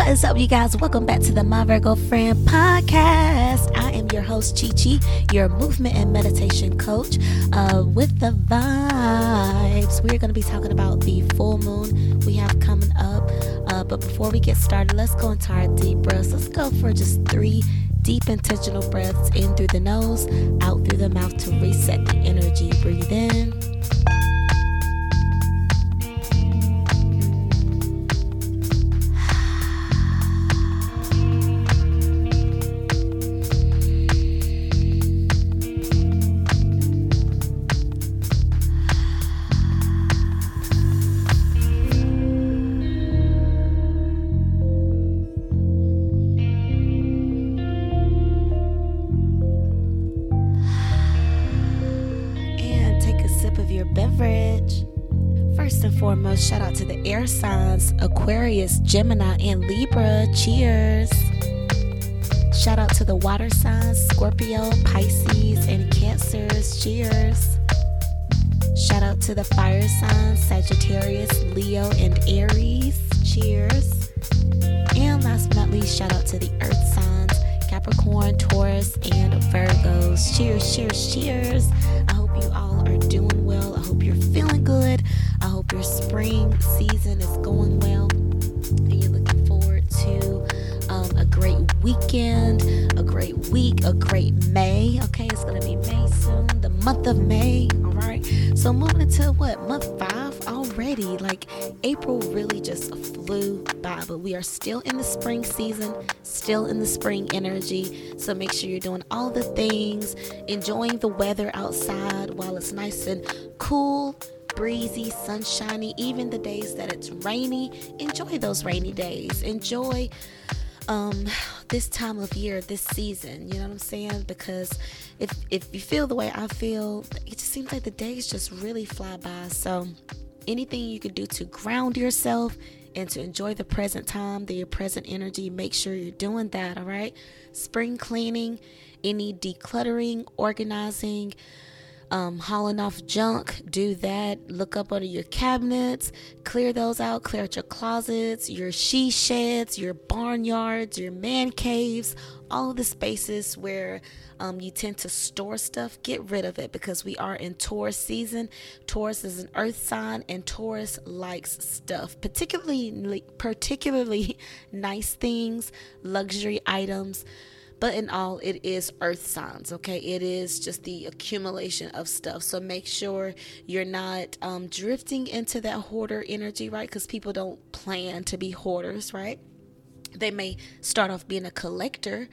What is up, you guys? Welcome back to the My Virgo Friend podcast. I am your host, Chi Chi, your movement and meditation coach uh, with the vibes. We're going to be talking about the full moon we have coming up. Uh, but before we get started, let's go into our deep breaths. Let's go for just three deep intentional breaths in through the nose, out through the mouth to reset the energy. Breathe in. Gemini, and Libra. Cheers. Shout out to the water signs Scorpio, Pisces, and Cancers. Cheers. Shout out to the fire signs Sagittarius, Leo, and Aries. Cheers. A great May. Okay, it's gonna be May soon, the month of May. All right, so moving into what month five already? Like April really just flew by, but we are still in the spring season, still in the spring energy. So make sure you're doing all the things, enjoying the weather outside while it's nice and cool breezy, sunshiny, even the days that it's rainy. Enjoy those rainy days. Enjoy um this time of year, this season. You know what I'm saying? Because if if you feel the way I feel, it just seems like the days just really fly by. So anything you can do to ground yourself and to enjoy the present time, the present energy, make sure you're doing that, all right? Spring cleaning, any decluttering, organizing, um, hauling off junk, do that. Look up under your cabinets, clear those out, clear out your closets, your she sheds, your barnyards, your man caves, all of the spaces where um, you tend to store stuff. Get rid of it because we are in Taurus season. Taurus is an earth sign, and Taurus likes stuff, particularly particularly nice things, luxury items but in all it is earth signs okay? It is just the accumulation of stuff. So make sure you're not um, drifting into that hoarder energy right? Because people don't plan to be hoarders right? They may start off being a collector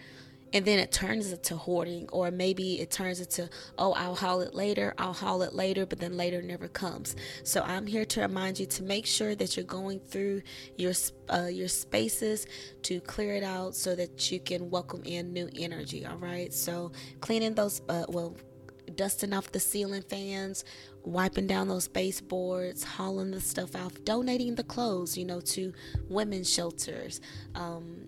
and then it turns into hoarding or maybe it turns into oh i'll haul it later i'll haul it later but then later never comes. So i'm here to remind you to make sure that you're going through your uh, your spaces to clear it out so that you can welcome in new energy all right? So cleaning those uh, well dusting off the ceiling fans wiping down those baseboards hauling the stuff out donating the clothes you know to women's shelters um,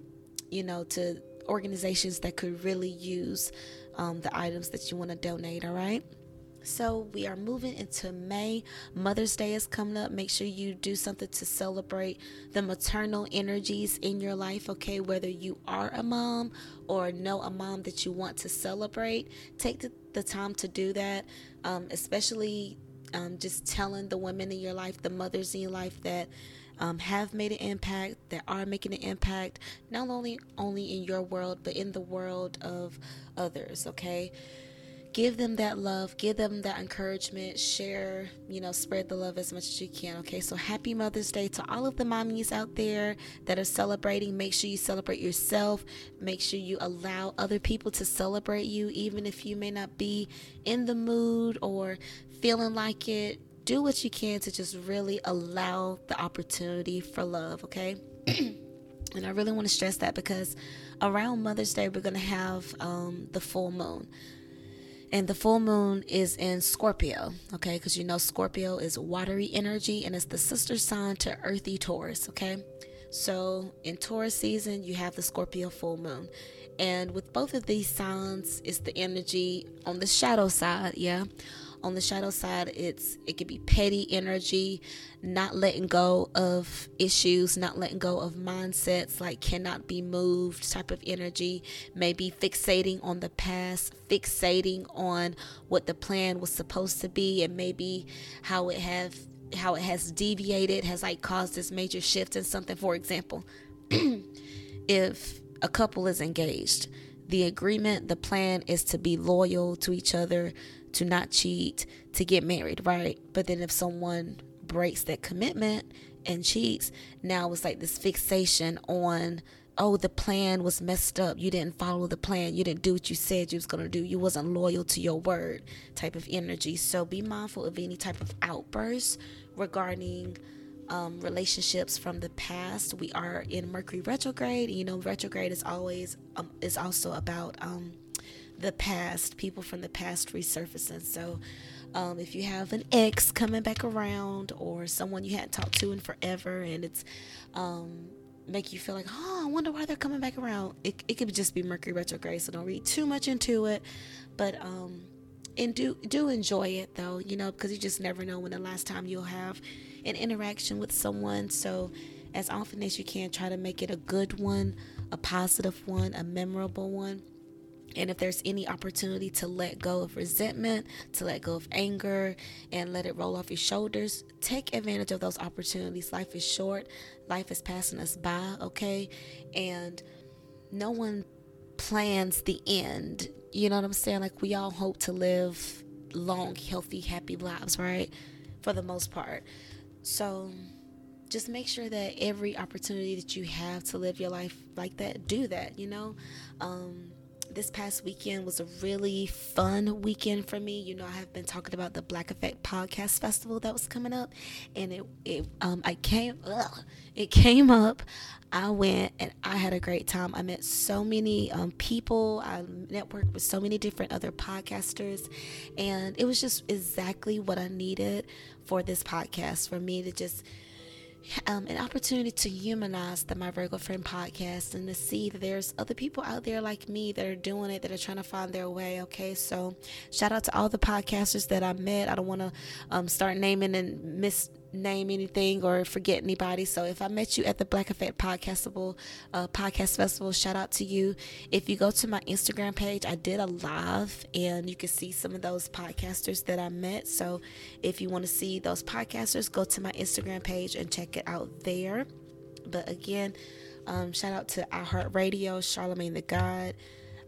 you know to organizations that could really use um, the items that you want to donate, all right? So we are moving into May. Mother's Day is coming up. Make sure you do something to celebrate the maternal energies in your life, okay? Whether you are a mom or know a mom that you want to celebrate, take the, the time to do that, um, especially um, just telling the women in your life, the mothers in your life, that um, have made an impact, that are making an impact, not only only in your world, but in the world of others. Okay, give them that love, give them that encouragement, share, you know, spread the love as much as you can. Okay, so happy Mother's Day to all of the mommies out there that are celebrating. Make sure you celebrate yourself. Make sure you allow other people to celebrate you, even if you may not be in the mood or feeling like it do what you can to just really allow the opportunity for love, okay? and I really want to stress that because around Mother's Day, we're going to have um, the full moon. And the full moon is in Scorpio, okay? Because you know Scorpio is watery energy and it's the sister sign to earthy Taurus, okay? So in Taurus season, you have the Scorpio full moon. And with both of these signs, it's the energy on the shadow side, yeah? On the shadow side, it's it could be petty energy, not letting go of issues, not letting go of mindsets like cannot be moved type of energy, maybe fixating on the past, fixating on what the plan was supposed to be and maybe how it have how it has deviated has like caused this major shift in something. For example, if a couple is engaged, the agreement, the plan is to be loyal to each other, to not cheat, to get married, right? But then if someone breaks that commitment and cheats, now it's like this fixation on oh the plan was messed up you didn't follow the plan you didn't do what you said you was going to do you wasn't loyal to your word type of energy so be mindful of any type of outbursts regarding um, relationships from the past. We are in Mercury retrograde. You know, retrograde is always um, is also about um, the past, people from the past resurfacing. So, um, if you have an ex coming back around or someone you hadn't talked to in forever, and it's um, make you feel like, oh, I wonder why they're coming back around. It, it could just be Mercury retrograde, so don't read too much into it. But um, and do do enjoy it though, you know, because you just never know when the last time you'll have an interaction with someone. So, as often as you can, try to make it a good one, a positive one, a memorable one. And if there's any opportunity to let go of resentment, to let go of anger, and let it roll off your shoulders, take advantage of those opportunities. Life is short, life is passing us by, okay? And no one plans the end. You know what I'm saying? Like, we all hope to live long, healthy, happy lives, right? For the most part. So just make sure that every opportunity that you have to live your life like that, do that, you know? Um, this past weekend was a really fun weekend for me. You know, I have been talking about the Black Effect Podcast Festival that was coming up, and it it um I came ugh, it came up. I went and I had a great time. I met so many um, people. I networked with so many different other podcasters, and it was just exactly what I needed for this podcast for me to just um, an opportunity to humanize the My Virgo Friend podcast and to see that there's other people out there like me that are doing it, that are trying to find their way. Okay, so shout out to all the podcasters that I met. I don't want to um, start naming and miss name anything or forget anybody. So if I met you at the Black Effect Podcastable uh, Podcast Festival, shout out to you. If you go to my Instagram page, I did a live and you can see some of those podcasters that I met. So if you want to see those podcasters, go to my Instagram page and check it out there. But again, um, shout out to iHeartRadio, Charlemagne the God,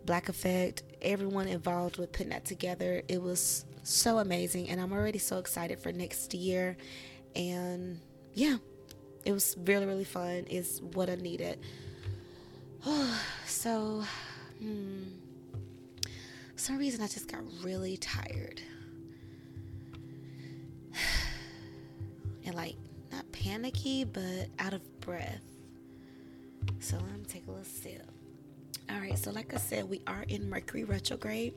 Black Effect, everyone involved with putting that together. It was so amazing, and I'm already so excited for next year and yeah, it was really really fun. Is what I needed. so, hmm, some reason I just got really tired, and like not panicky, but out of breath. So let me take a little sip. All right, so like I said, we are in Mercury retrograde.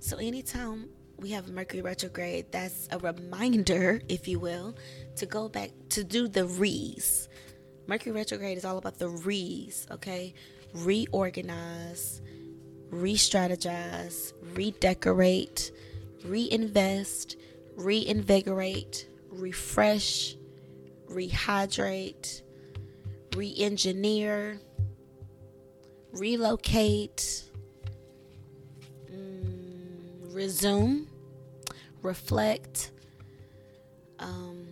So anytime we have Mercury retrograde, that's a reminder, if you will, to go back to do the re's. Mercury retrograde is all about the re's, okay? Reorganize, re strategize, redecorate, reinvest, reinvigorate, refresh, rehydrate, re engineer, relocate, mm, resume reflect, um,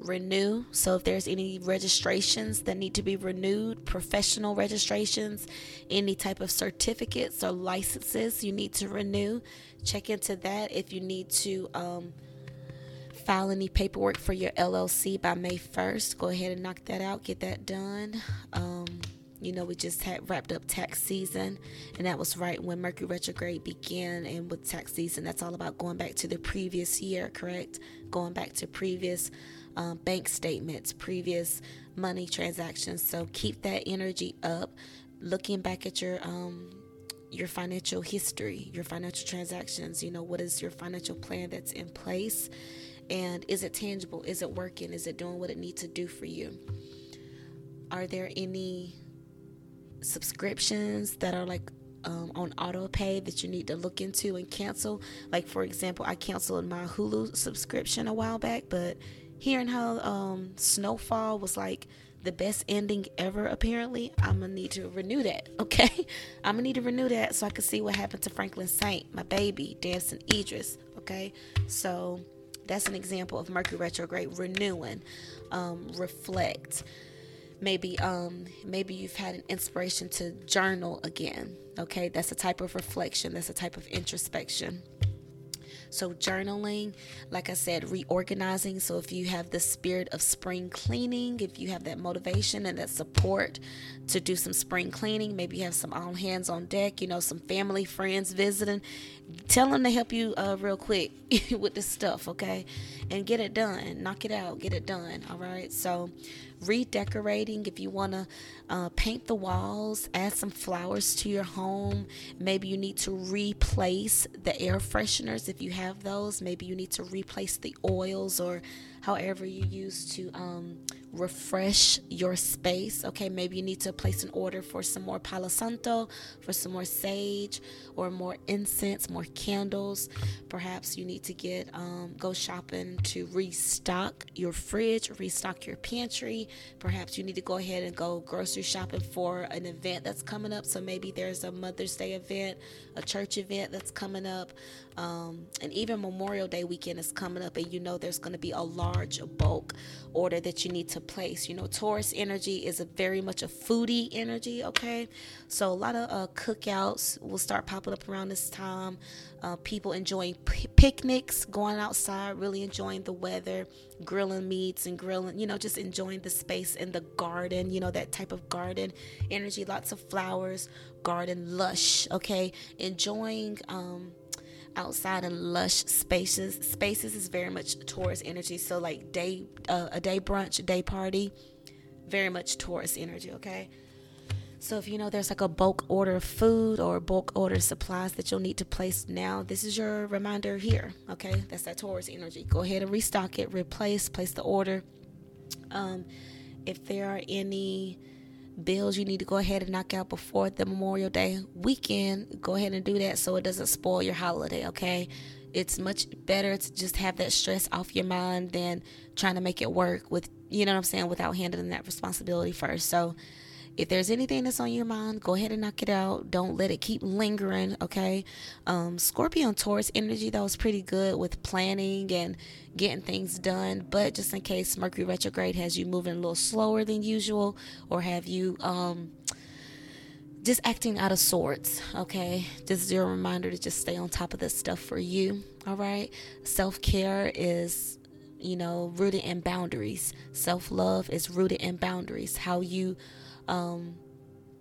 renew. So, if there's any registrations that need to be renewed, professional registrations, any type of certificates or licenses you need to renew, check into that. If you need to um, file any paperwork for your LLC by May 1st, go ahead and knock that out, get that done. Um, you know, we just had wrapped up tax season, and that was right when Mercury retrograde began. And with tax season, that's all about going back to the previous year, correct? Going back to previous um, bank statements, previous money transactions. So keep that energy up. Looking back at your um, your financial history, your financial transactions. You know, what is your financial plan that's in place? And is it tangible? Is it working? Is it doing what it needs to do for you? Are there any subscriptions that are like um, on auto pay that you need to look into and cancel. Like for example, I canceled my Hulu subscription a while back, but hearing how um, Snowfall was like the best ending ever apparently. I'm gonna need to renew that okay? I'm gonna need to renew that so i can see what happened to franklin saint my baby Damson Idris okay? So that's an example of mercury retrograde renewing um, reflect maybe um maybe you've had an inspiration to journal again okay that's a type of reflection that's a type of introspection so, journaling, like I said, reorganizing. So, if you have the spirit of spring cleaning, if you have that motivation and that support to do some spring cleaning, maybe you have some all hands on deck, you know, some family, friends visiting, tell them to help you uh, real quick with this stuff, okay? And get it done. Knock it out. Get it done, all right? So, redecorating. If you want to uh, paint the walls add some flowers to your home. Maybe you need to replace the air fresheners if you have those. Maybe you need to replace the oils or however you use to um, refresh your space. Okay, maybe you need to place an order for some more Palo Santo, for some more sage, or more incense, more candles. Perhaps you need to get um, go shopping to restock your fridge, restock your pantry. Perhaps you need to go ahead and go grocery shopping for an event that's coming up. So maybe there's a Mother's Day event, a church event that's coming up, um, and even Memorial Day weekend is coming up, and you know there's going to be a large bulk order that you need to place. You know, Taurus energy is a very much a foodie energy, okay? So a lot of uh, cookouts will start popping up around this time. Uh, people enjoying p- picnics, going outside, really enjoying the weather, grilling meats and grilling, you know, just enjoying the space in the garden, you know, that type of garden energy, lots of flowers, garden lush, okay? Enjoying, um, outside in lush spaces. Spaces is very much Taurus energy. So like day uh, a day brunch day party very much Taurus energy okay? So if you know there's like a bulk order of food or bulk order supplies that you'll need to place now this is your reminder here okay? That's that Taurus energy. Go ahead and restock it replace place the order. Um if there are any bills you need to go ahead and knock out before the Memorial Day weekend, go ahead and do that so it doesn't spoil your holiday, okay? It's much better to just have that stress off your mind than trying to make it work with, you know what I'm saying, without handling that responsibility first. So, if there's anything that's on your mind, go ahead and knock it out. Don't let it keep lingering, okay? Um, Scorpio and Taurus energy, that was pretty good with planning and getting things done. But just in case Mercury retrograde has you moving a little slower than usual or have you um, just acting out of sorts, okay? This is your reminder to just stay on top of this stuff for you, all right? Self care is you know, rooted in boundaries. Self love is rooted in boundaries. How you um,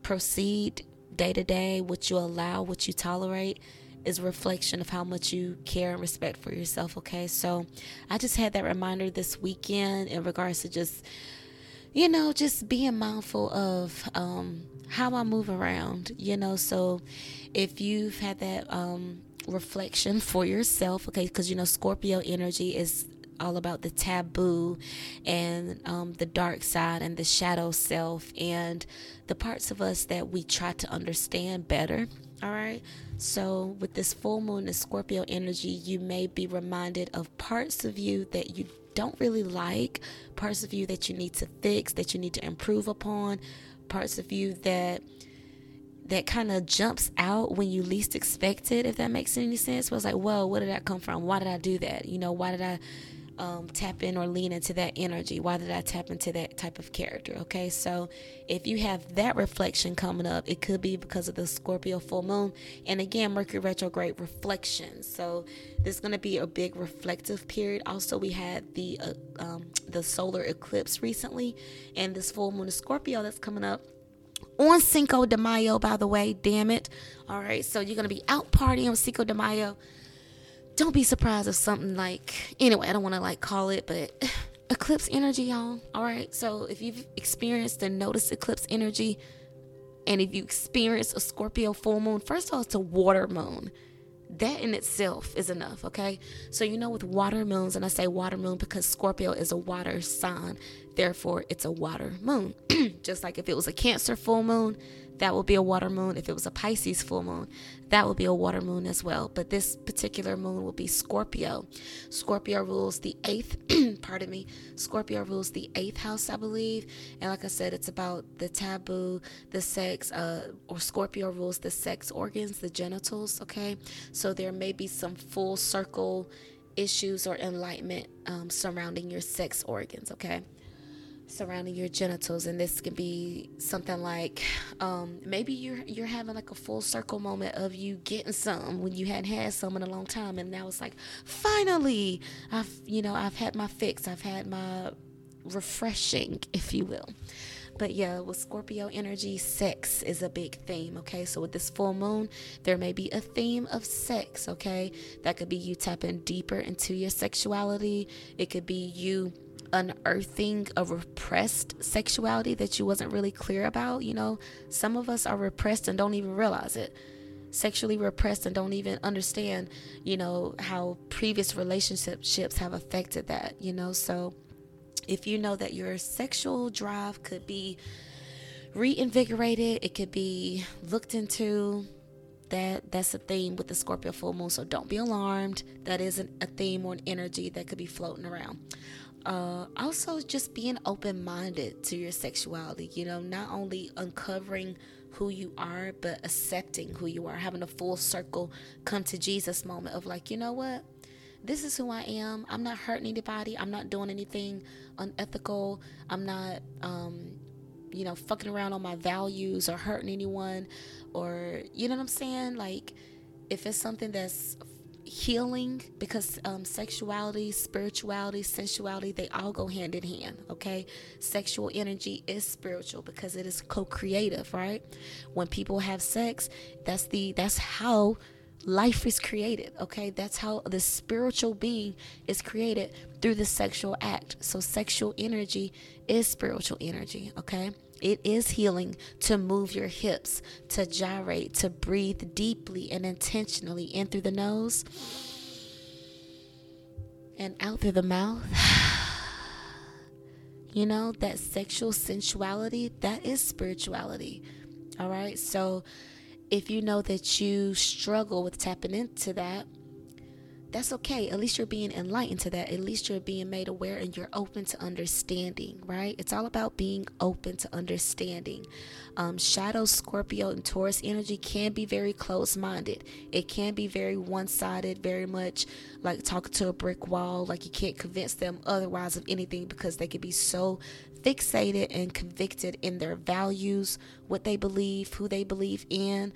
proceed day to day, what you allow, what you tolerate is reflection of how much you care and respect for yourself. Okay, so I just had that reminder this weekend in regards to just, you know, just being mindful of um, how I move around, you know. So if you've had that um, reflection for yourself, okay, because you know, Scorpio energy is all about the taboo and um, the dark side and the shadow self and the parts of us that we try to understand better. All right. So, with this full moon and Scorpio energy, you may be reminded of parts of you that you don't really like, parts of you that you need to fix, that you need to improve upon, parts of you that that kind of jumps out when you least expect it if that makes any sense was like well where did that come from why did i do that you know why did i um, tap in or lean into that energy? Why did I tap into that type of character? Okay, so if you have that reflection coming up, it could be because of the Scorpio full moon. And again, Mercury retrograde reflection. So there's going to be a big reflective period. Also, we had the uh, um, the solar eclipse recently, and this full moon of Scorpio that's coming up on Cinco de Mayo, by the way. Damn it. All right, so you're going to be out partying on Cinco de Mayo don't be surprised if something like anyway i don't want to like call it but eclipse energy y'all all right so if you've experienced and noticed eclipse energy and if you experience a scorpio full moon first of all it's a water moon. That in itself is enough okay? So you know with water moons and i say water moon because scorpio is a water sign Therefore, it's a water moon. Just like if it was a Cancer full moon, that will be a water moon. If it was a Pisces full moon, that will be a water moon as well. But this particular moon will be Scorpio. Scorpio rules the eighth, pardon me, Scorpio rules the eighth house, I believe. And like I said, it's about the taboo, the sex, uh, or Scorpio rules the sex organs, the genitals, okay? So there may be some full circle issues or enlightenment um, surrounding your sex organs, okay? Surrounding your genitals and this can be something like um, maybe you're you're having like a full circle moment of you getting some when you hadn't had some in a long time and now it's like finally I've you know I've had my fix I've had my refreshing if you will. But yeah with Scorpio energy sex is a big theme okay? So with this full moon there may be a theme of sex okay? That could be you tapping deeper into your sexuality. It could be you unearthing a repressed sexuality that you wasn't really clear about. You know, some of us are repressed and don't even realize it. Sexually repressed and don't even understand, you know, how previous relationships have affected that, you know. So if you know that your sexual drive could be reinvigorated, it could be looked into, that that's a theme with the Scorpio full moon. So don't be alarmed. That isn't a theme or an energy that could be floating around uh, also just being open minded to your sexuality, you know, not only uncovering who you are, but accepting who you are, having a full circle come to Jesus moment of like, you know what? This is who I am. I'm not hurting anybody. I'm not doing anything unethical. I'm not, um, you know, fucking around on my values or hurting anyone or, you know what I'm saying? Like, if it's something that's healing because um, sexuality, spirituality, sensuality, they all go hand in hand. Okay. Sexual energy is spiritual because it is co creative, right? When people have sex, that's the, that's how life is created okay that's how the spiritual being is created through the sexual act so sexual energy is spiritual energy okay it is healing to move your hips, to gyrate, to breathe deeply and intentionally in through the nose and out through the mouth. You know, that sexual sensuality, that is spirituality. All right. So if you know that you struggle with tapping into that, that's okay. At least you're being enlightened to that. At least you're being made aware and you're open to understanding, right? It's all about being open to understanding. Um, Shadow, Scorpio, and Taurus energy can be very close minded. It can be very one sided, very much like talking to a brick wall. Like you can't convince them otherwise of anything because they can be so fixated and convicted in their values, what they believe, who they believe in.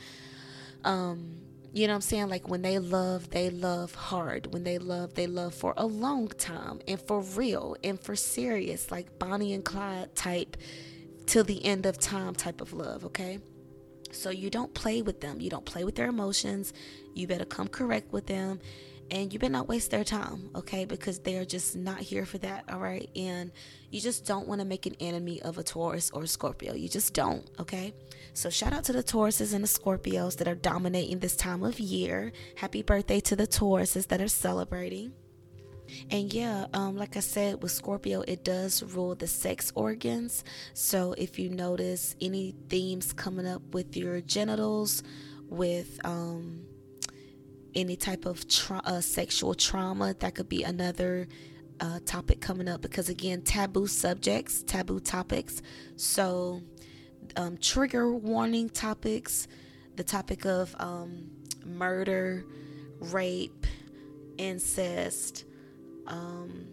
Um, you know what I'm saying? Like when they love, they love hard. When they love, they love for a long time and for real and for serious, like Bonnie and Clyde type till the end of time type of love, okay? So you don't play with them. You don't play with their emotions. You better come correct with them and you better not waste their time, okay? Because they're just not here for that, all right? And you just don't want to make an enemy of a Taurus or a Scorpio. You just don't, okay? So shout out to the Tauruses and the Scorpios that are dominating this time of year. Happy birthday to the Tauruses that are celebrating. And yeah, um, like I said, with Scorpio, it does rule the sex organs. So if you notice any themes coming up with your genitals, with um, any type of tra- uh, sexual trauma. That could be another uh, topic coming up because, again, taboo subjects, taboo topics. So, um, trigger warning topics, the topic of um, murder, rape, incest, um,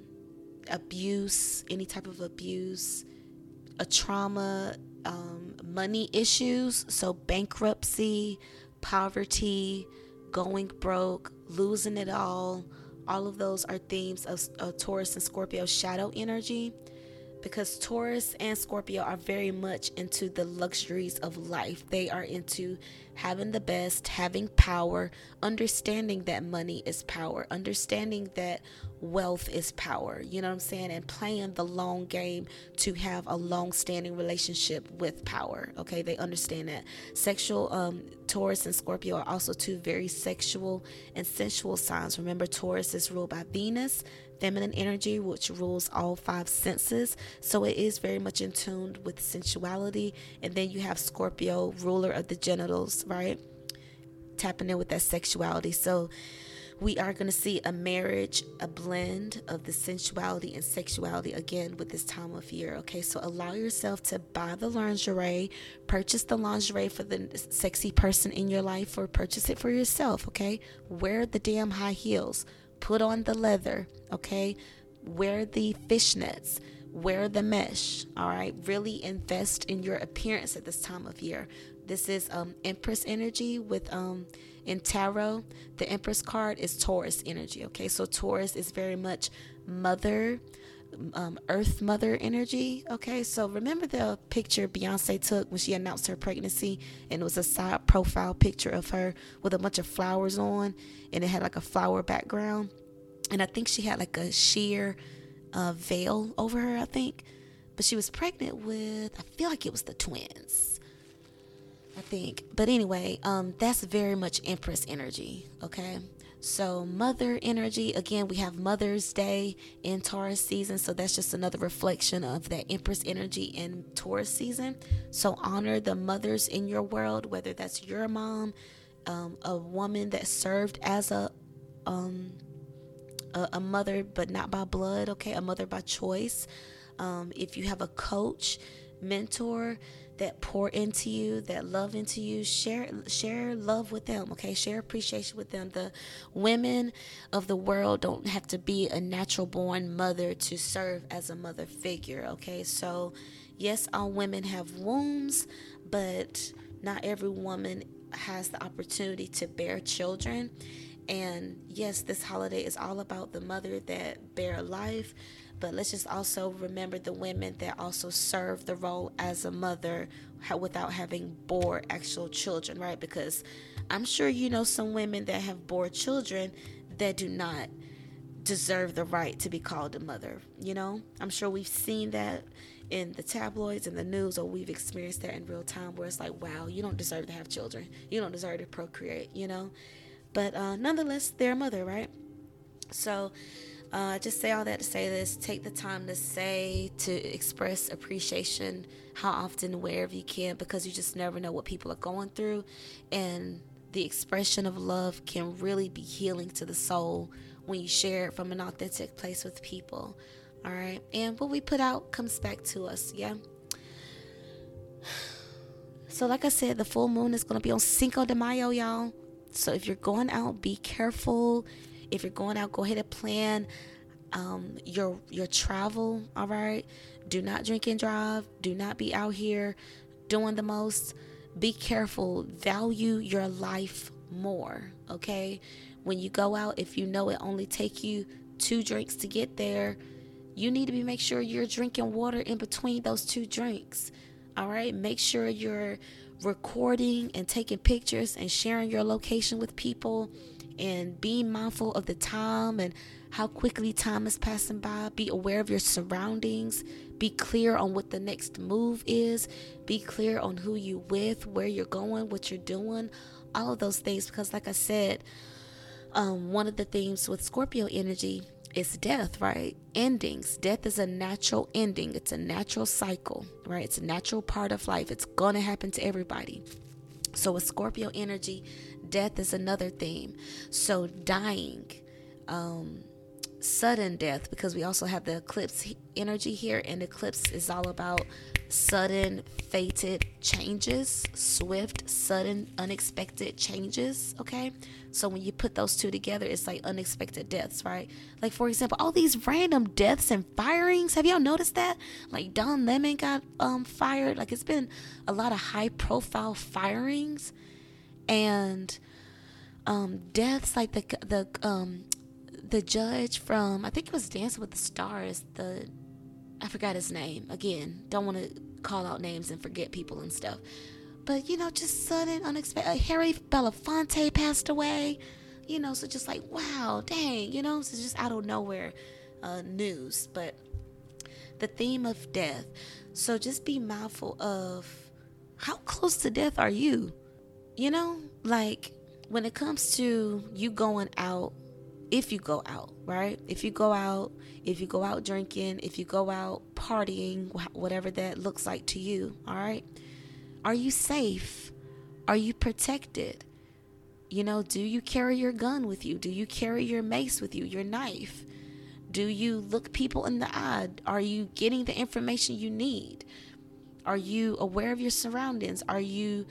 abuse, any type of abuse, a trauma, um, money issues, so bankruptcy, poverty going broke, losing it all. All of those are themes of, of Taurus and Scorpio shadow energy because Taurus and Scorpio are very much into the luxuries of life. They are into having the best, having power, understanding that money is power, understanding that wealth is power. You know what I'm saying? And playing the long game to have a long standing relationship with power. Okay, they understand that. Sexual, um, Taurus and Scorpio are also two very sexual and sensual signs. Remember, Taurus is ruled by Venus, feminine energy, which rules all five senses. So it is very much in tune with sensuality. And then you have Scorpio, ruler of the genitals, right? Tapping in with that sexuality. So we are going to see a marriage, a blend of the sensuality and sexuality again with this time of year. Okay, so allow yourself to buy the lingerie, purchase the lingerie for the sexy person in your life, or purchase it for yourself. Okay, wear the damn high heels, put on the leather. Okay, wear the fishnets wear the mesh all right really invest in your appearance at this time of year this is um empress energy with um in tarot, the Empress card is Taurus energy. Okay, so Taurus is very much mother, um, Earth Mother energy. Okay, so remember the picture Beyonce took when she announced her pregnancy, and it was a side profile picture of her with a bunch of flowers on, and it had like a flower background, and I think she had like a sheer uh, veil over her. I think, but she was pregnant with. I feel like it was the twins. I think. But anyway, um, that's very much Empress energy. Okay. So, mother energy, again, we have Mother's Day in Taurus season. So, that's just another reflection of that Empress energy in Taurus season. So, honor the mothers in your world, whether that's your mom, um, a woman that served as a, um, a, a, mother, but not by blood, okay, a mother by choice. Um, if you have a coach, mentor, that pour into you, that love into you, share share love with them, okay? Share appreciation with them. The women of the world don't have to be a natural born mother to serve as a mother figure, okay? So, yes, all women have wombs, but not every woman has the opportunity to bear children. And yes, this holiday is all about the mother that bear life, but let's just also remember the women that also serve the role as a mother without having bore actual children, right? Because I'm sure you know some women that have bore children that do not deserve the right to be called a mother. You know, I'm sure we've seen that in the tabloids and the news, or we've experienced that in real time where it's like, wow, you don't deserve to have children. You don't deserve to procreate, you know? But uh, nonetheless, they're a mother, right? So, uh, just say all that to say this. Take the time to say, to express appreciation, how often, wherever you can, because you just never know what people are going through. And the expression of love can really be healing to the soul when you share it from an authentic place with people. All right. And what we put out comes back to us. Yeah. So, like I said, the full moon is going to be on Cinco de Mayo, y'all. So, if you're going out, be careful if you're going out, go ahead and plan um, your your travel. All right. Do not drink and drive. Do not be out here doing the most. Be careful. Value your life more. Okay. When you go out, if you know it only take you two drinks to get there, you need to be make sure you're drinking water in between those two drinks. All right. Make sure you're recording and taking pictures and sharing your location with people and being mindful of the time and how quickly time is passing by. Be aware of your surroundings. Be clear on what the next move is. Be clear on who you with, where you're going, what you're doing, all of those things. Because, like I said, um, one of the themes with Scorpio energy is death, right? Endings. Death is a natural ending. It's a natural cycle, right? It's a natural part of life. It's gonna happen to everybody. So with Scorpio energy, death is another theme. So dying, um, sudden death, because we also have the eclipse energy here, and eclipse is all about sudden, fated changes, swift, sudden, unexpected changes. Okay, so when you put those two together, it's like unexpected deaths, right? Like for example, all these random deaths and firings. Have y'all noticed that? Like Don Lemon got um fired. Like it's been a lot of high profile firings and um, deaths like the the um, the judge from I think it was Dancing with the Stars. The I forgot his name again. Don't want to call out names and forget people and stuff. But you know, just sudden, unexpected. Uh, Harry Belafonte passed away. you know, so just like, wow, dang, you know, so just out of nowhere uh, news. But the theme of death. So just be mindful of how close to death are you? You know, like when it comes to you going out, if you go out, right? If you go out, if you go out drinking, if you go out partying, whatever that looks like to you, all right? Are you safe? Are you protected? You know, do you carry your gun with you? Do you carry your mace with you, your knife? Do you look people in the eye? Are you getting the information you need? Are you aware of your surroundings? Are you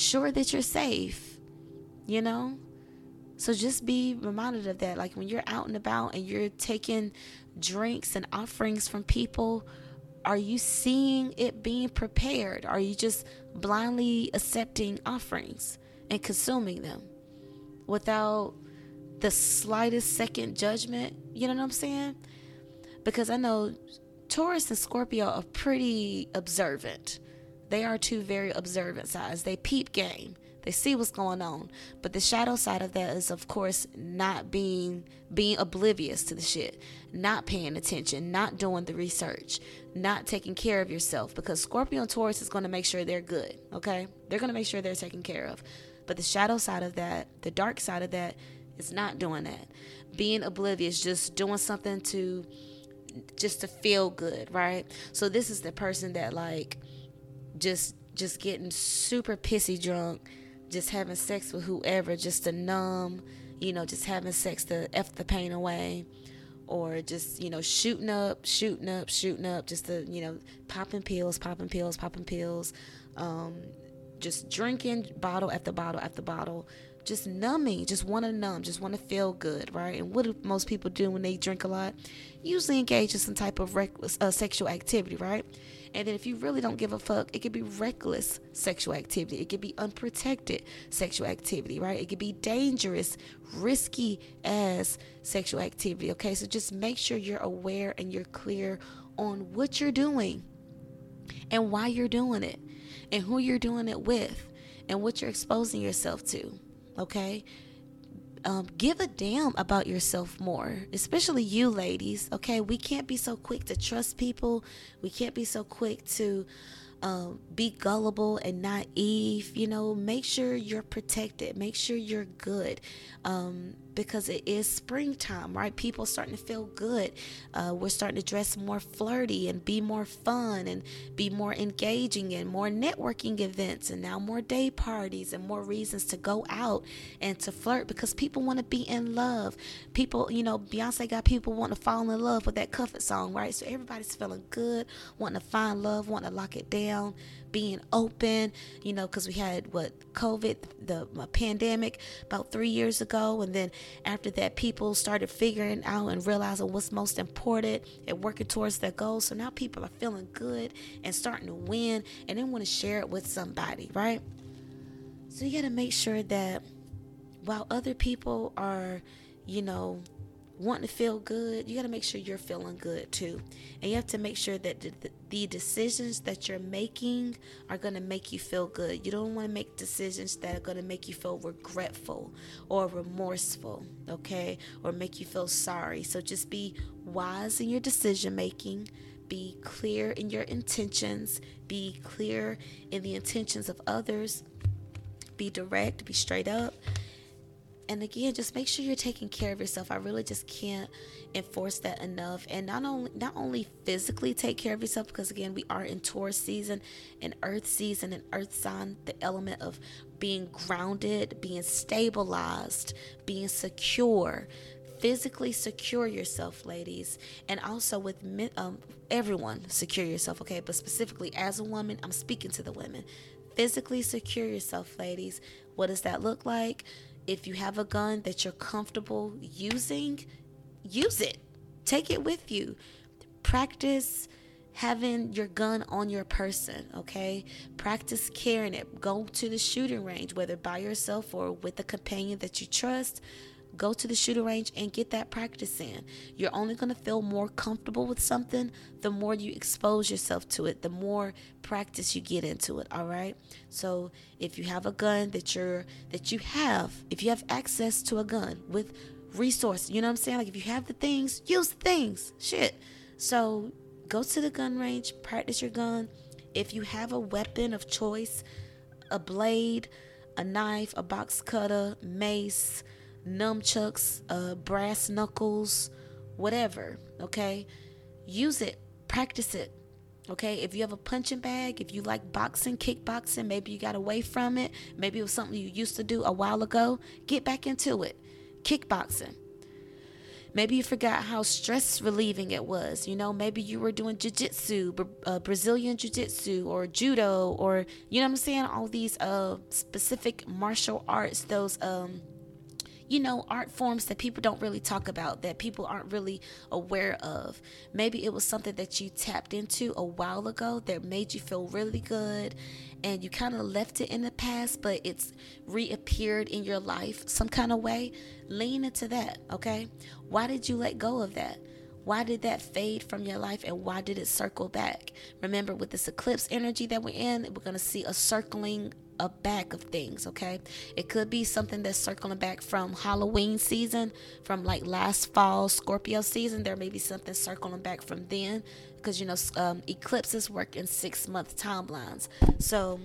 sure that you're safe? You know? So just be reminded of that. Like when you're out and about and you're taking drinks and offerings from people, are you seeing it being prepared? Are you just blindly accepting offerings and consuming them without the slightest second judgment? You know what I'm saying? Because I know Taurus and Scorpio are pretty observant. They are two very observant sides. They peep game. They see what's going on. But the shadow side of that is of course not being being oblivious to the shit, not paying attention, not doing the research, not taking care of yourself because Scorpio and Taurus is going to make sure they're good, okay? They're going to make sure they're taken care of. But the shadow side of that, the dark side of that is not doing that. Being oblivious, just doing something to just to feel good, right? So this is the person that like just just getting super pissy drunk, just having sex with whoever just to numb, you know, just having sex to f the pain away or just you know shooting up shooting up shooting up just to you know popping pills popping pills popping pills um, just drinking bottle after bottle after bottle just numbing, just want to numb, just want to feel good, right? And what do most people do when they drink a lot? Usually engage in some type of reckless uh, sexual activity, right? And then if you really don't give a fuck, it could be reckless sexual activity. It could be unprotected sexual activity, right? It could be dangerous, risky as sexual activity. Okay, so just make sure you're aware and you're clear on what you're doing and why you're doing it and who you're doing it with and what you're exposing yourself to okay? Um, give a damn about yourself more, especially you ladies. Okay, we can't be so quick to trust people. We can't be so quick to um, be gullible and naive. You know, make sure you're protected. Make sure you're good. Um, because it is springtime, right? People starting to feel good. Uh, we're starting to dress more flirty and be more fun and be more engaging and more networking events and now more day parties and more reasons to go out and to flirt because people want to be in love. People, you know, Beyonce got people wanting to fall in love with that comfort song, right? So everybody's feeling good, wanting to find love, wanting to lock it down being open, you know, because we had what COVID, the pandemic about three years ago. And then after that, people started figuring out and realizing what's most important and working towards their goals. So now people are feeling good and starting to win and they want to share it with somebody, right? So you got to make sure that while other people are, you know, wanting to feel good, you got to make sure you're feeling good too. And you have to make sure that the, the decisions that you're making are going to make you feel good. You don't want to make decisions that are going to make you feel regretful or remorseful, okay? Or make you feel sorry. So just be wise in your decision making. Be clear in your intentions. Be clear in the intentions of others. Be direct, be straight up and again just make sure you're taking care of yourself. I really just can't enforce that enough. And not only not only physically take care of yourself because again we are in taurus season and earth season and earth sign the element of being grounded being stabilized being secure. Physically secure yourself ladies. And also with um, everyone secure yourself okay? But specifically as a woman i'm speaking to the women. Physically secure yourself ladies. What does that look like if you have a gun that you're comfortable using, use it. Take it with you. Practice having your gun on your person, okay? Practice carrying it. Go to the shooting range, whether by yourself or with a companion that you trust. Go to the shooting range and get that practice in. You're only going to feel more comfortable with something the more you expose yourself to it, the more practice you get into it, all right? So, if you have a gun that you're that you have, if you have access to a gun with resource, you know what I'm saying? Like if you have the things, use the things. Shit. So, go to the gun range, practice your gun. If you have a weapon of choice, a blade, a knife, a box cutter, mace, nunchucks, uh, brass knuckles, whatever. Okay, use it, practice it. Okay, if you have a punching bag, if you like boxing, kickboxing, maybe you got away from it, maybe it was something you used to do a while ago, get back into it. Kickboxing. Maybe you forgot how stress relieving it was. You know, maybe you were doing jiu-jitsu, uh, Brazilian jiu-jitsu or judo or you know I'm saying, all these uh specific martial arts, those um you know, art forms that people don't really talk about, that people aren't really aware of. Maybe it was something that you tapped into a while ago that made you feel really good and you kind of left it in the past, but it's reappeared in your life some kind of way. Lean into that, okay? Why did you let go of that? Why did that fade from your life and why did it circle back? Remember, with this eclipse energy that we're in, we're going to see a circling a back of things, okay? It could be something that's circling back from Halloween season, from like last fall Scorpio season. There may be something circling back from then because you know um, eclipses work in six month timelines. So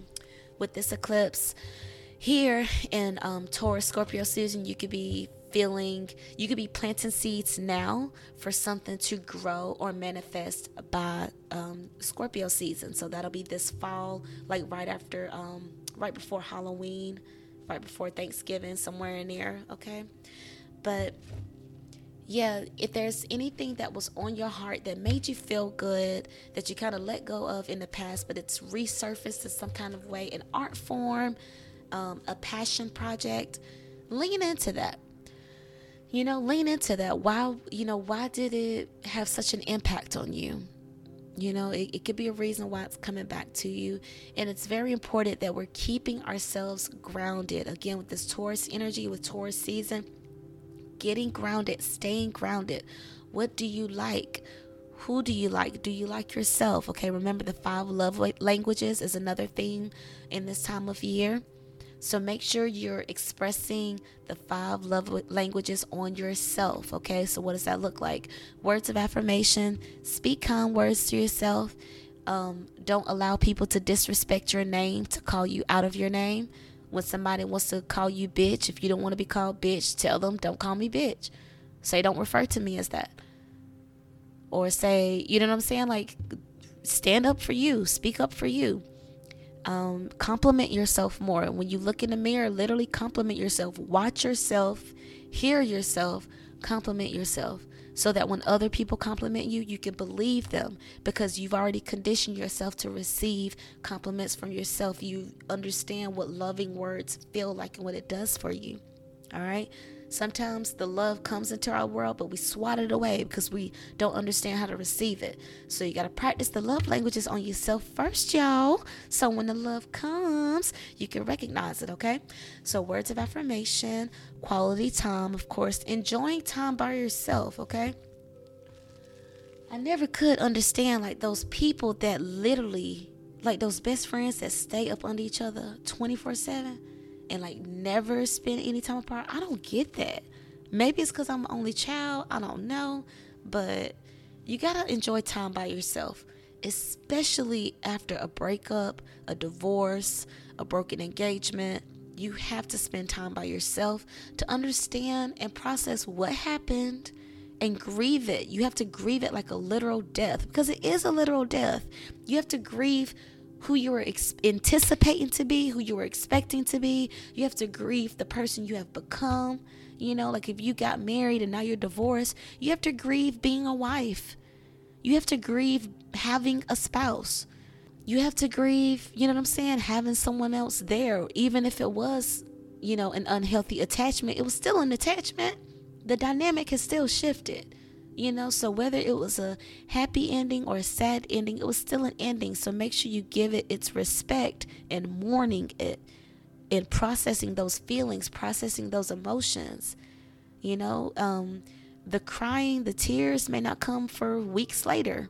with this eclipse here in um, Taurus Scorpio season, you could be feeling you could be planting seeds now for something to grow or manifest by um, Scorpio season. So that'll be this fall, like right after um, right before Halloween, right before Thanksgiving, somewhere in there, okay? But yeah, if there's anything that was on your heart that made you feel good, that you kind of let go of in the past, but it's resurfaced in some kind of way, an art form, um, a passion project, lean into that. You know, lean into that. Why, you know, why did it have such an impact on you? You know, it, it could be a reason why it's coming back to you. And it's very important that we're keeping ourselves grounded. Again, with this Taurus energy, with Taurus season, getting grounded, staying grounded. What do you like? Who do you like? Do you like yourself? Okay, remember the five love languages is another thing in this time of year. So make sure you're expressing the five love languages on yourself. Okay, so what does that look like? Words of affirmation, speak kind words to yourself. Um, don't allow people to disrespect your name, to call you out of your name. When somebody wants to call you bitch, if you don't want to be called bitch, tell them, don't call me bitch. Say, don't refer to me as that. Or say, you know what I'm saying? Like, stand up for you, speak up for you um, compliment yourself more. When you look in the mirror, literally compliment yourself. Watch yourself, hear yourself, compliment yourself. So that when other people compliment you, you can believe them because you've already conditioned yourself to receive compliments from yourself. You understand what loving words feel like and what it does for you. All right. Sometimes the love comes into our world, but we swat it away because we don't understand how to receive it. So you got to practice the love languages on yourself first, y'all. So when the love comes, you can recognize it, okay? So words of affirmation, quality time, of course, enjoying time by yourself, okay? I never could understand like those people that literally, like those best friends that stay up under each other 24 7 and like never spend any time apart. I don't get that. Maybe it's because I'm an only child. I don't know. But you got to enjoy time by yourself, especially after a breakup, a divorce, a broken engagement. You have to spend time by yourself to understand and process what happened and grieve it. You have to grieve it like a literal death because it is a literal death. You have to grieve who you were ex- anticipating to be, who you were expecting to be. You have to grieve the person you have become. You know, like if you got married and now you're divorced, you have to grieve being a wife. You have to grieve having a spouse. You have to grieve, you know what I'm saying, having someone else there, even if it was, you know, an unhealthy attachment, it was still an attachment. The dynamic has still shifted. You know, so whether it was a happy ending or a sad ending, it was still an ending. So make sure you give it its respect and mourning it and processing those feelings, processing those emotions. You know, um, the crying, the tears may not come for weeks later.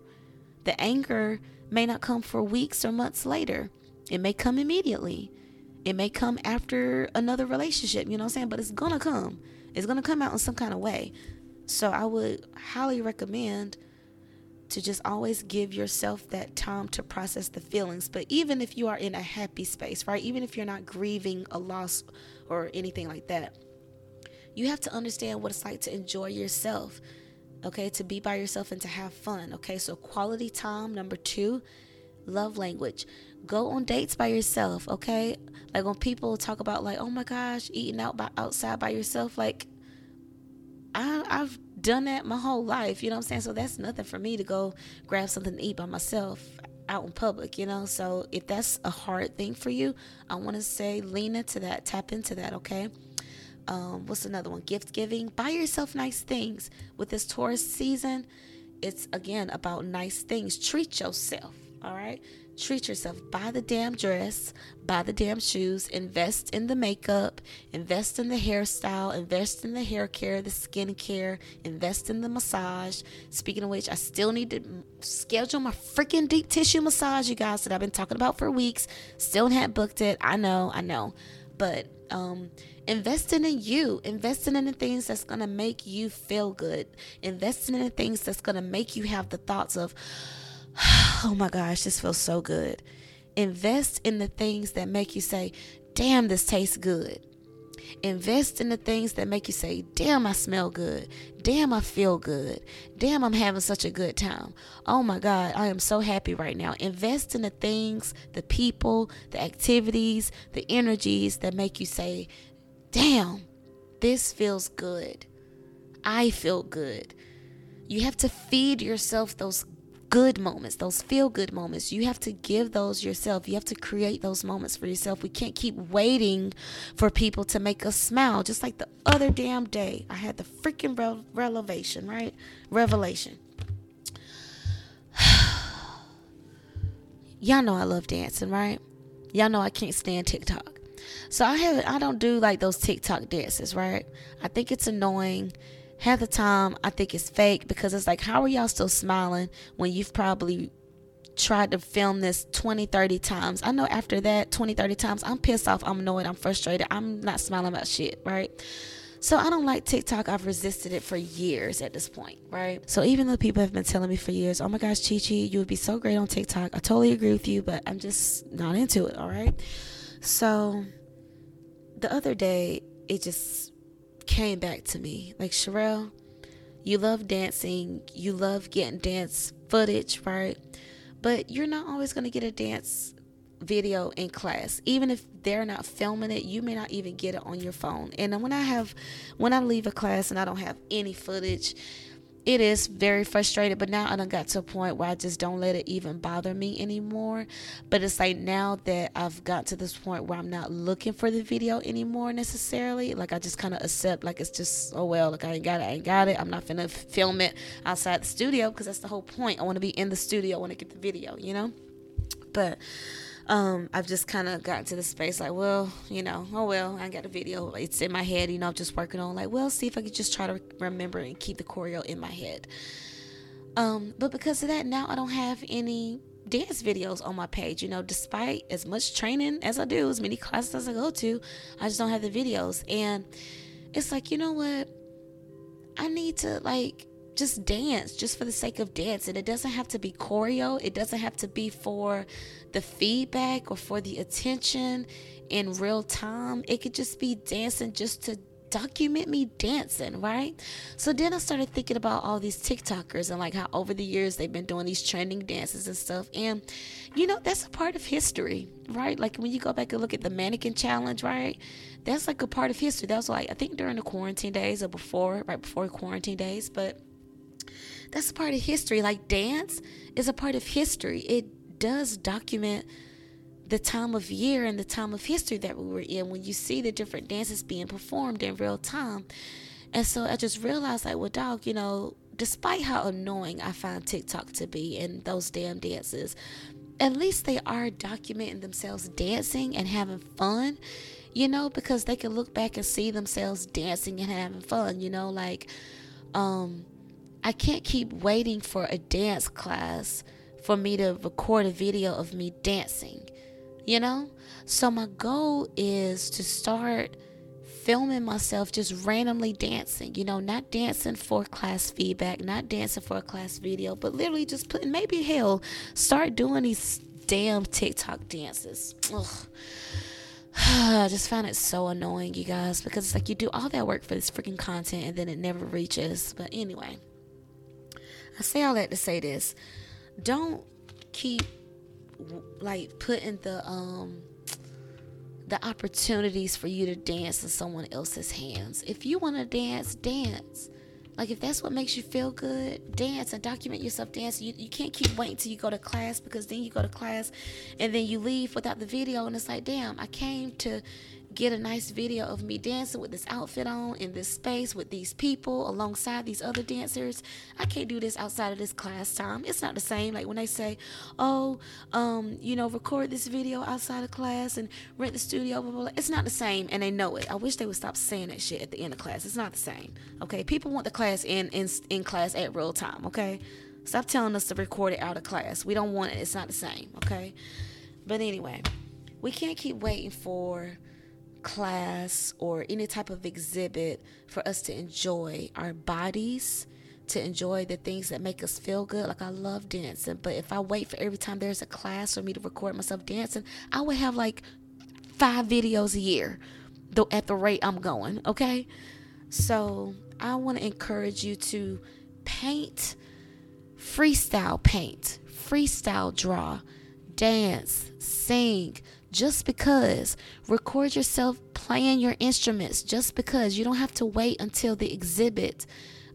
The anger may not come for weeks or months later. It may come immediately. It may come after another relationship, you know what I'm saying? But it's gonna come. It's gonna come out in some kind of way. So I would highly recommend to just always give yourself that time to process the feelings. But even if you are in a happy space, right? Even if you're not grieving a loss or anything like that, you have to understand what it's like to enjoy yourself, okay? To be by yourself and to have fun, okay? So, quality time, number two, love language. Go on dates by yourself, okay? Like when people talk about, like, oh my gosh, eating out by outside by yourself, like, I, I've done that my whole life, you know what I'm saying? So that's nothing for me to go grab something to eat by myself out in public, you know? So if that's a hard thing for you, I want to say lean into that, tap into that, okay? Um, what's another one? Gift giving. Buy yourself nice things. With this Taurus season, it's again about nice things. Treat yourself, all right? Treat yourself. Buy the damn dress, buy the damn shoes, invest in the makeup, invest in the hairstyle, invest in the hair care, the skin care, invest in the massage. Speaking of which, I still need to schedule my freaking deep tissue massage, you guys, that I've been talking about for weeks. Still haven't booked it. I know, I know. But um investing in you investing in the things that's going to make you feel good investing in the things that's going to make you have the thoughts of oh my gosh, this feels so good. Invest in the things that make you say, damn, this tastes good. Invest in the things that make you say, damn, I smell good. Damn, I feel good. Damn, I'm having such a good time. Oh my God, I am so happy right now. Invest in the things, the people, the activities, the energies that make you say, damn, this feels good. I feel good. You have to feed yourself those good moments, those feel good moments. You have to give those yourself. You have to create those moments for yourself. We can't keep waiting for people to make us smile. Just like the other damn day, I had the freaking re- revelation, right? Revelation. Y'all know I love dancing, right? Y'all know I can't stand TikTok. So I have I don't do like those TikTok dances, right? I think it's annoying half the time I think it's fake because it's like, how are y'all still smiling when you've probably tried to film this 20, 30 times? I know after that 20, 30 times, I'm pissed off, I'm annoyed, I'm frustrated, I'm not smiling about shit, right? So I don't like TikTok. I've resisted it for years at this point, right? So even though people have been telling me for years, oh my gosh, Cheche, you would be so great on TikTok. I totally agree with you, but I'm just not into it, all right? So the other day, it just came back to me. Like, Sherelle, you love dancing, you love getting dance footage, right? But you're not always going to get a dance video in class. Even if they're not filming it, you may not even get it on your phone. And when I have, when I leave a class and I don't have any footage, it is very frustrated but now i done got to a point where i just don't let it even bother me anymore. But it's like now that i've got to this point where i'm not looking for the video anymore necessarily like i just kind of accept like it's just oh well like i ain't got it i ain't got it. I'm not gonna film it outside the studio because that's the whole point. I want to be in the studio i want to get the video you know? But um, I've just kind of gotten to the space like, well, you know, oh well, I got a video. It's in my head, you know, I'm just working on like, well, see if I could just try to remember and keep the choreo in my head. Um, but because of that, now I don't have any dance videos on my page. You know, despite as much training as I do, as many classes as I go to, I just don't have the videos. And it's like, you know what? I need to like just dance just for the sake of dance and It doesn't have to be choreo. It doesn't have to be for the feedback or for the attention in real time. It could just be dancing just to document me dancing, right? So then I started thinking about all these TikTokers and like how over the years they've been doing these trending dances and stuff. And you know, that's a part of history, right? Like when you go back and look at the mannequin challenge, right? That's like a part of history. That was like I think during the quarantine days or before, right before quarantine days, but that's part of history. Like dance is a part of history. It does document the time of year and the time of history that we were in when you see the different dances being performed in real time. And so I just realized, like, well, dog, you know, despite how annoying I find TikTok to be and those damn dances, at least they are documenting themselves dancing and having fun you know, because they can look back and see themselves dancing and having fun, you know, like um I can't keep waiting for a dance class for me to record a video of me dancing, you know? So my goal is to start filming myself just randomly dancing, you know, not dancing for class feedback, not dancing for a class video, but literally just putting maybe hell, start doing these damn TikTok dances. Ugh. I just find it so annoying, you guys, because it's like you do all that work for this freaking content and then it never reaches. But anyway, I say all that to say this: don't keep like putting the um the opportunities for you to dance in someone else's hands. If you want to dance, dance. Like if that's what makes you feel good, dance and document yourself dancing. You, you can't keep waiting till you go to class because then you go to class and then you leave without the video and it's like, damn, I came to get a nice video of me dancing with this outfit on in this space with these people alongside these other dancers. I can't do this outside of this class time. It's not the same. Like when they say, oh, um, you know, record this video outside of class and rent the studio, blah, blah, blah. It's not the same and they know it. I wish they would stop saying that shit at the end of class. It's not the same. Okay. People want the class in, in, in class at real time. Okay. Stop telling us to record it out of class. We don't want it. It's not the same. Okay. But anyway, we can't keep waiting for class or any type of exhibit for us to enjoy our bodies, to enjoy the things that make us feel good. Like I love dancing, but if I wait for every time there's a class for me to record myself dancing, I would have like five videos a year though at the rate I'm going, okay? So, I want to encourage you to paint freestyle paint, freestyle draw, dance, sing, just because. Record yourself playing your instruments just because. You don't have to wait until the exhibit,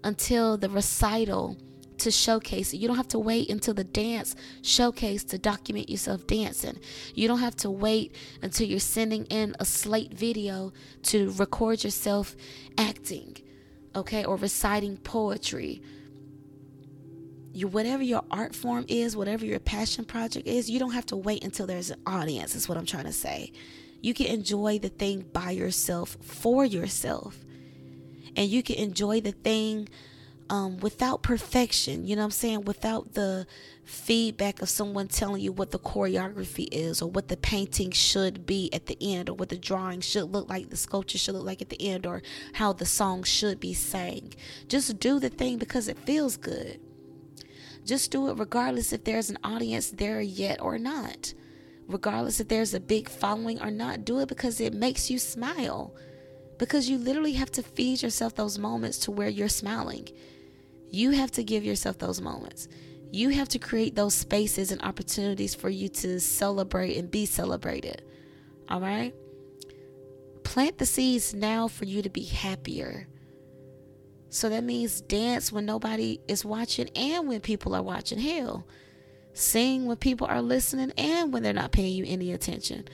until the recital to showcase it. You don't have to wait until the dance showcase to document yourself dancing. You don't have to wait until you're sending in a slate video to record yourself acting, okay, or reciting poetry you whatever your art form is, whatever your passion project is, you don't have to wait until there's an audience, is what I'm trying to say. You can enjoy the thing by yourself for yourself. And you can enjoy the thing um, without perfection, you know what I'm saying? Without the feedback of someone telling you what the choreography is or what the painting should be at the end or what the drawing should look like, the sculpture should look like at the end, or how the song should be sang. Just do the thing because it feels good. Just do it regardless if there's an audience there yet or not. Regardless if there's a big following or not, do it because it makes you smile. Because you literally have to feed yourself those moments to where you're smiling. You have to give yourself those moments. You have to create those spaces and opportunities for you to celebrate and be celebrated. All right? Plant the seeds now for you to be happier so that means dance when nobody is watching and when people are watching. Hell, sing when people are listening and when they're not paying you any attention.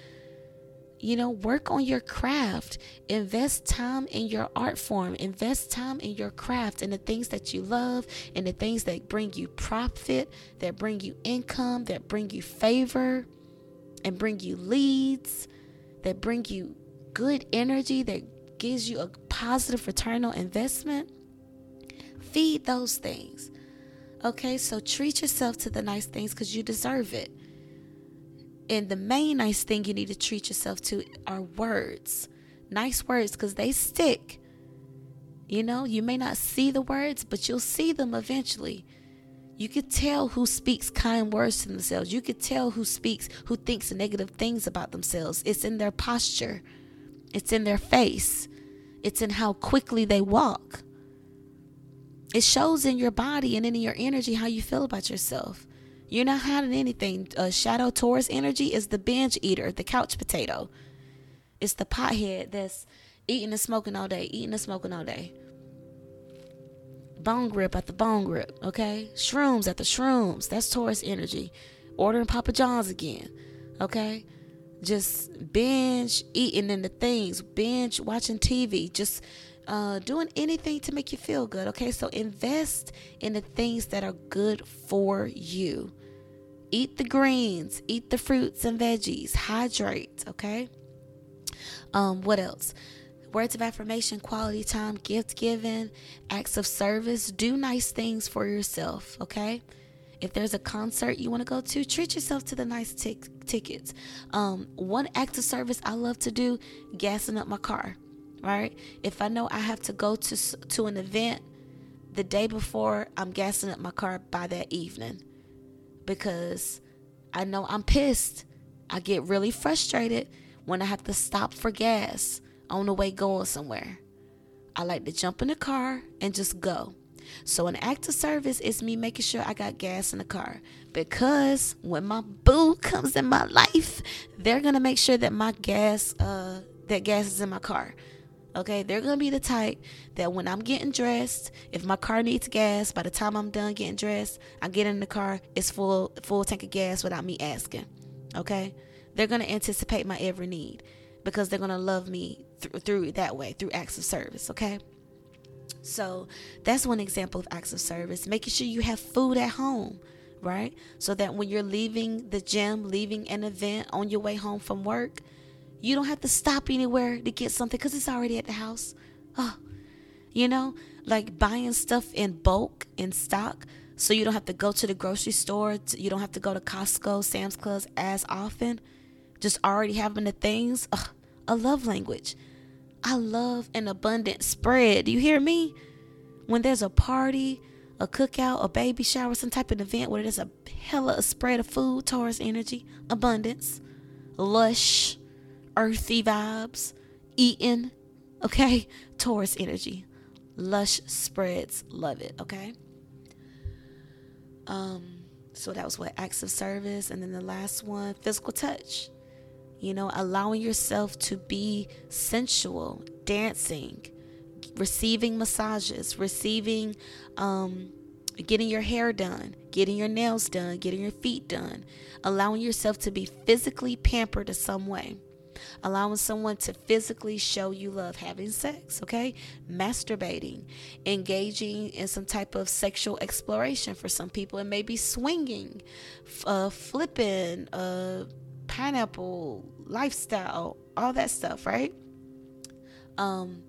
You know, work on your craft. Invest time in your art form. Invest time in your craft and the things that you love and the things that bring you profit, that bring you income, that bring you favor, and bring you leads, that bring you good energy, that gives you a positive return on investment. Feed those things. Okay, so treat yourself to the nice things because you deserve it. And the main nice thing you need to treat yourself to are words. Nice words because they stick. You know, you may not see the words, but you'll see them eventually. You could tell who speaks kind words to themselves. You could tell who speaks, who thinks negative things about themselves. It's in their posture, it's in their face, it's in how quickly they walk. It shows in your body and in your energy how you feel about yourself. You're not hiding anything. Shadow Taurus energy is the binge eater, the couch potato. It's the pothead that's eating and smoking all day, eating and smoking all day. Bone grip at the bone grip, okay? Shrooms at the shrooms. That's Taurus energy. Ordering Papa John's again, okay? Just binge eating into things, binge watching TV, just uh, doing anything to make you feel good. Okay, so invest in the things that are good for you. Eat the greens, eat the fruits and veggies, hydrate. Okay. Um, what else? Words of affirmation, quality time, gift giving, acts of service. Do nice things for yourself, okay? If there's a concert you want to go to, treat yourself to the nice t- tickets. Um, one act of service I love to do, gassing up my car. Right? If I know I have to go to to an event the day before, I'm gassing up my car by that evening because I know I'm pissed. I get really frustrated when I have to stop for gas on the way going somewhere. I like to jump in the car and just go. So, an act of service is me making sure I got gas in the car because when my boo comes in my life, they're gonna make sure that my gas, uh, that gas is in my car. Okay, they're gonna be the type that when I'm getting dressed, if my car needs gas, by the time I'm done getting dressed, I get in the car, it's full, full tank of gas without me asking. Okay, they're gonna anticipate my every need because they're gonna love me th- through that way, through acts of service. Okay. So that's one example of acts of service. Making sure you have food at home, right? So that when you're leaving the gym, leaving an event on your way home from work, you don't have to stop anywhere to get something because it's already at the house. Oh, you know, like buying stuff in bulk, in stock, so you don't have to go to the grocery store. You don't have to go to Costco, Sam's Club as often. Just already having the things. Oh, a love language. I love an abundant spread. Do you hear me? When there's a party, a cookout, a baby shower, some type of event where there's a hella spread of food, Taurus energy, abundance, lush, earthy vibes, eating, okay? Taurus energy, lush spreads, love it, okay? Um, so that was what acts of service, and then the last one, physical touch. You know, allowing yourself to be sensual, dancing, receiving massages, receiving, um, getting your hair done, getting your nails done, getting your feet done, allowing yourself to be physically pampered in some way allowing someone to physically show you love, having sex, okay? Masturbating, engaging in some type of sexual exploration for some people. It may be swinging, uh, flipping, uh, pineapple lifestyle, all that stuff, right? Um,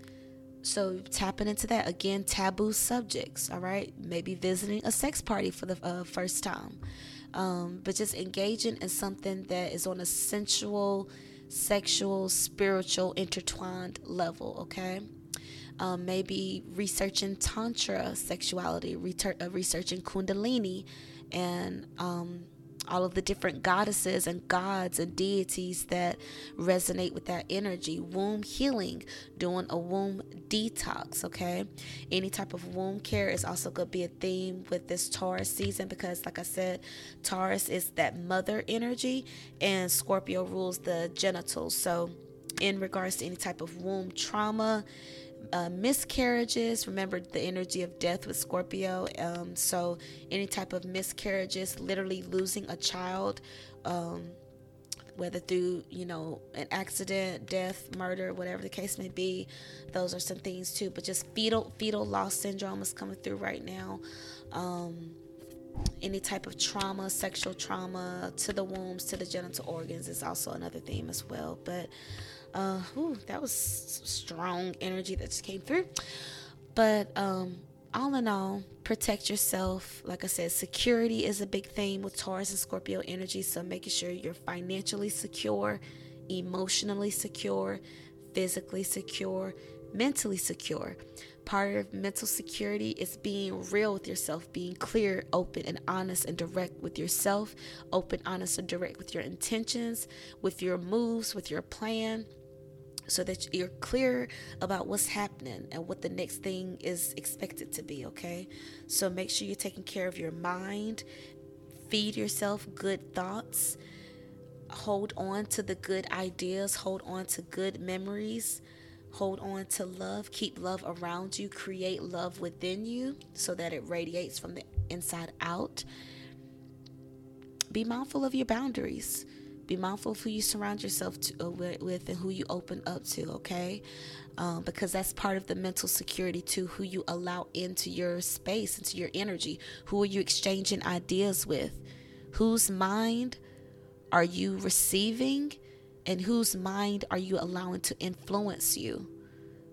so tapping into that again, taboo subjects, all right? Maybe visiting a sex party for the uh, first time, um, but just engaging in something that is on a sensual, sexual, spiritual, intertwined level, okay? Um, maybe researching tantra sexuality, uh, researching kundalini, and um, all of the different goddesses and gods and deities that resonate with that energy. Womb healing, doing a womb detox, okay? Any type of womb care is also going to be a theme with this Taurus season because, like I said, Taurus is that mother energy and Scorpio rules the genitals. So, in regards to any type of womb trauma, uh, miscarriages. Remember the energy of death with Scorpio. Um, so, any type of miscarriages, literally losing a child, um, whether through you know an accident, death, murder, whatever the case may be, those are some things too. But just fetal fetal loss syndrome is coming through right now. Um, any type of trauma, sexual trauma to the wombs, to the genital organs is also another theme as well. But uh, whew, that was strong energy that just came through. But um, all in all, protect yourself. Like I said, security is a big theme with Taurus and Scorpio energy. So making sure you're financially secure, emotionally secure, physically secure, mentally secure. Part of mental security is being real with yourself, being clear, open, and honest and direct with yourself, open, honest, and direct with your intentions, with your moves, with your plan so that you're clear about what's happening and what the next thing is expected to be, okay? So make sure you're taking care of your mind, feed yourself good thoughts, hold on to the good ideas, hold on to good memories. Hold on to love, keep love around you, create love within you so that it radiates from the inside out. Be mindful of your boundaries be mindful of who you surround yourself to, uh, with, and who you open up to, okay? Um, because that's part of the mental security too, who you allow into your space, into your energy. Who are you exchanging ideas with? Whose mind are you receiving? and whose mind are you allowing to influence you?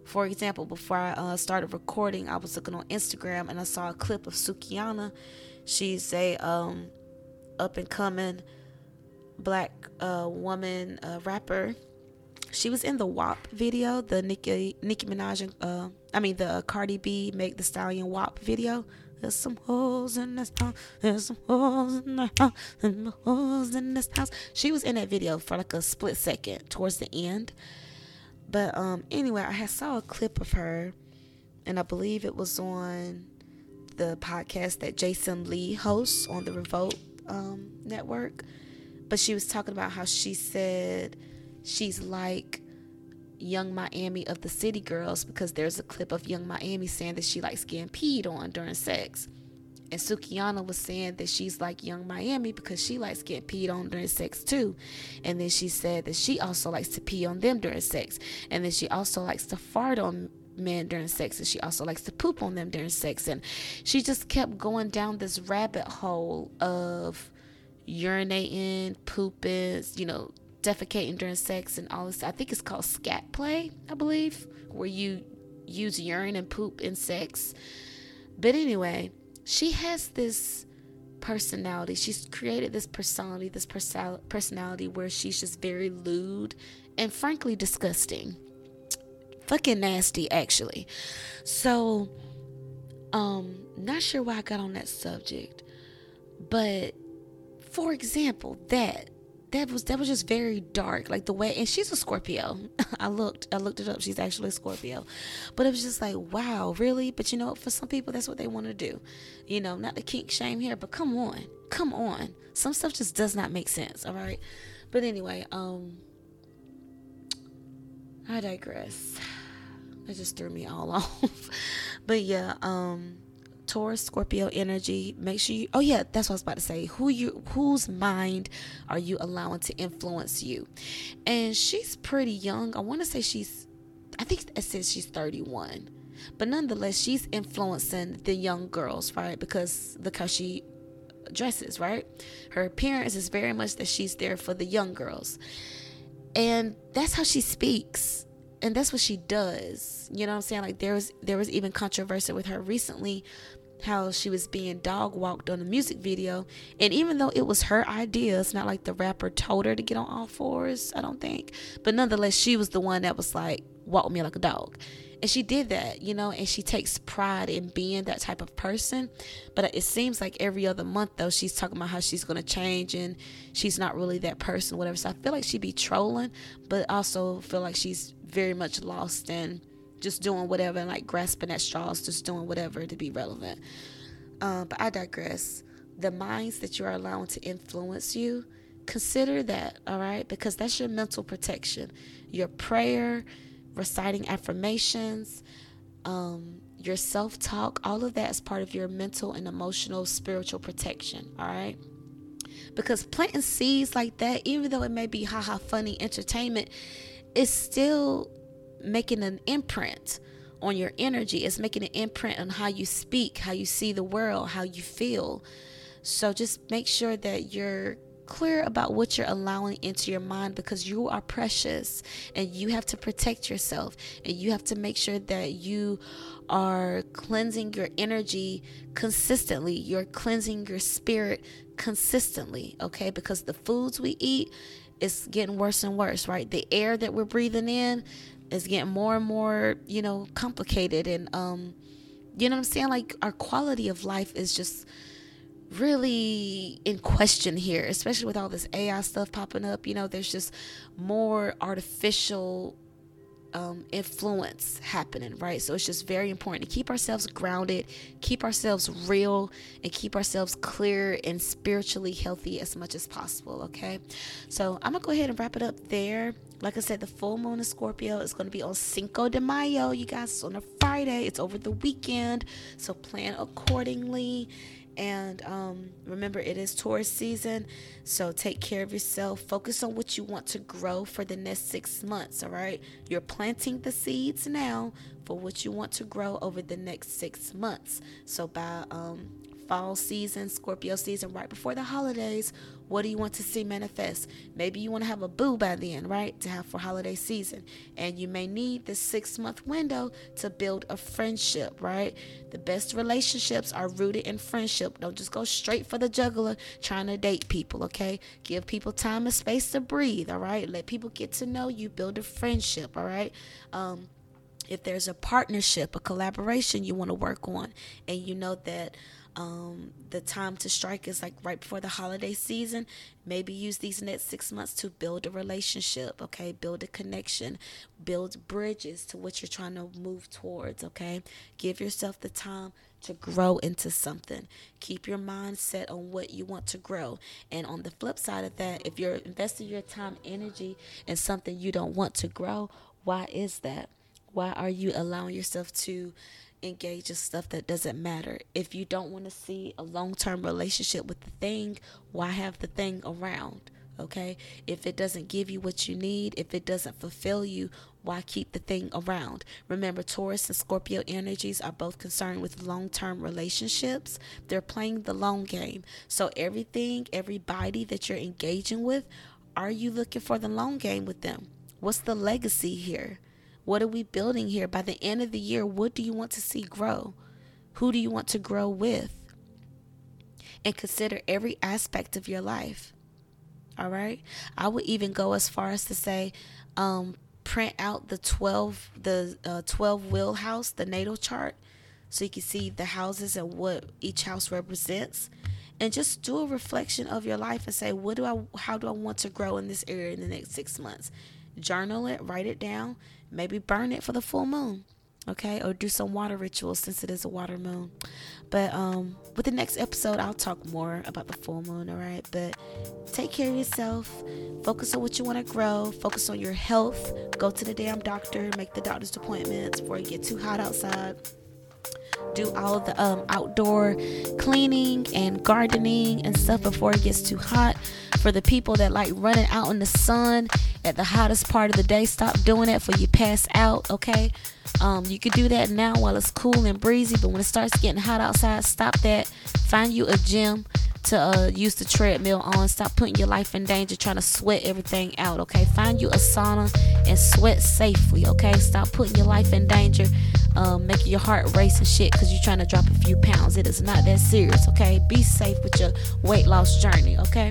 For example, before I uh, started recording, I was looking on Instagram and I saw a clip of Sukihana. She's a um, up and coming black uh, woman uh, rapper. She was in the WAP video, the Nicki Nicki Minaj, uh, I mean the Cardi B Megan Thee Stallion WAP video. There's some holes in this house. There's some holes in the house. And holes in this house. She was in that video for like a split second towards the end. But um, anyway, I saw a clip of her, and I believe it was on the podcast that Jason Lee hosts on the Revolt um, network. But she was talking about how she said she's like Yung Miami of the City Girls because there's a clip of Yung Miami saying that she likes getting peed on during sex. And Sukihana was saying that she's like Yung Miami because she likes getting peed on during sex too. And then she said that she also likes to pee on them during sex. And then she also likes to fart on men during sex and she also likes to poop on them during sex and she just kept going down this rabbit hole of urinating pooping you know defecating during sex and all this. I think it's called scat play, I believe, where you use urine and poop in sex. But anyway, she has this personality. She's created this personality, this personality where she's just very lewd and frankly disgusting. Fucking nasty, actually. So, um, not sure why I got on that subject, but for example, that that was that was just very dark like the way and she's a scorpio. I looked i looked it up. She's actually a scorpio. But it was just like wow really? But you know for some people that's what they want to do. You know not the kink shame here but come on come on. Some stuff just does not make sense all right? But anyway um i digress. It just threw me all off. But yeah um Taurus, Scorpio energy. Make sure you. Oh yeah, that's what I was about to say. Who you? Whose mind are you allowing to influence you? And she's pretty young. I want to say she's. I think it says she's 31, but nonetheless, she's influencing the young girls, right? Because how she dresses, right? Her appearance is very much that she's there for the young girls, and that's how she speaks and that's what she does. You know what I'm saying? Like there was there was even controversy with her recently how she was being dog walked on a music video. And even though it was her idea, it's not like the rapper told her to get on all fours, I don't think. But nonetheless, she was the one that was like, walk me like a dog. And she did that, you know, and she takes pride in being that type of person. But it seems like every other month, though, she's talking about how she's going to change and she's not really that person, whatever. So I feel like she'd be trolling, but also feel like she's very much lost in just doing whatever and like grasping at straws, just doing whatever to be relevant. Um, but I digress. The minds that you are allowing to influence you, consider that, all right? Because that's your mental protection. Your prayer, reciting affirmations, um, your self talk, all of that is part of your mental and emotional spiritual protection, all right? Because planting seeds like that, even though it may be haha funny entertainment, it's still making an imprint on your energy. It's making an imprint on how you speak, how you see the world, how you feel. So just make sure that you're clear about what you're allowing into your mind because you are precious and you have to protect yourself and you have to make sure that you are cleansing your energy consistently. You're cleansing your spirit consistently, okay? Because the foods we eat is getting worse and worse, right? The air that we're breathing in is getting more and more, you know, complicated and um you know what I'm saying? Like our quality of life is just really in question here, especially with all this AI stuff popping up. You know, there's just more artificial um, influence happening, right? So it's just very important to keep ourselves grounded, keep ourselves real, and keep ourselves clear and spiritually healthy as much as possible, okay? So I'm gonna go ahead and wrap it up there. Like I said, the full moon in Scorpio is to be on Cinco de Mayo, you guys. on a Friday. It's over the weekend, so plan accordingly. And um, remember, it is Taurus season, so take care of yourself. Focus on what you want to grow for the next six months, all right? You're planting the seeds now for what you want to grow over the next six months. So, by um, fall season, Scorpio season, right before the holidays, What do you want to see manifest? Maybe you want to have a boo by then, right? To have for holiday season. And you may need this six month window to build a friendship, right? The best relationships are rooted in friendship. Don't just go straight for the jugular trying to date people, okay? Give people time and space to breathe, all right? Let people get to know you, build a friendship, all right? Um, if there's a partnership, a collaboration you want to work on, and you know that um, the time to strike is like right before the holiday season, maybe use these next six months to build a relationship, okay? Build a connection, build bridges to what you're trying to move towards, okay? Give yourself the time to grow into something. Keep your mind set on what you want to grow. And on the flip side of that, if you're investing your time, energy in something you don't want to grow, why is that? Why are you allowing yourself to engage in stuff that doesn't matter? If you don't want to see a long term relationship with the thing, why have the thing around? Okay. If it doesn't give you what you need, if it doesn't fulfill you, why keep the thing around? Remember, Taurus and Scorpio energies are both concerned with long term relationships. They're playing the long game. So, everything, everybody that you're engaging with, are you looking for the long game with them? What's the legacy here? What are we building here? By the end of the year, what do you want to see grow? Who do you want to grow with? And consider every aspect of your life. All right. I would even go as far as to say, um, print out the 12 the uh, 12 wheel house, the natal chart, so you can see the houses and what each house represents and just do a reflection of your life and say what do I how do I want to grow in this area in the next 6 months journal it, write it down, maybe burn it for the full moon. Okay, or do some water rituals since it is a water moon. But um with the next episode I'll talk more about the full moon, all right? But take care of yourself. Focus on what you want to grow. Focus on your health. Go to the damn doctor, make the doctor's appointments before you get too hot outside do all the um, outdoor cleaning and gardening and stuff before it gets too hot. For the people that like running out in the sun at the hottest part of the day, stop doing that for you pass out, okay? Um, you can do that now while it's cool and breezy, but when it starts getting hot outside, stop that. Find you a gym to uh, use the treadmill on. Stop putting your life in danger trying to sweat everything out, okay? Find you a sauna and sweat safely, okay? Stop putting your life in danger, um, making your heart race and shit because you're trying to drop a few pounds. It is not that serious, okay? Be safe with your weight loss journey, okay?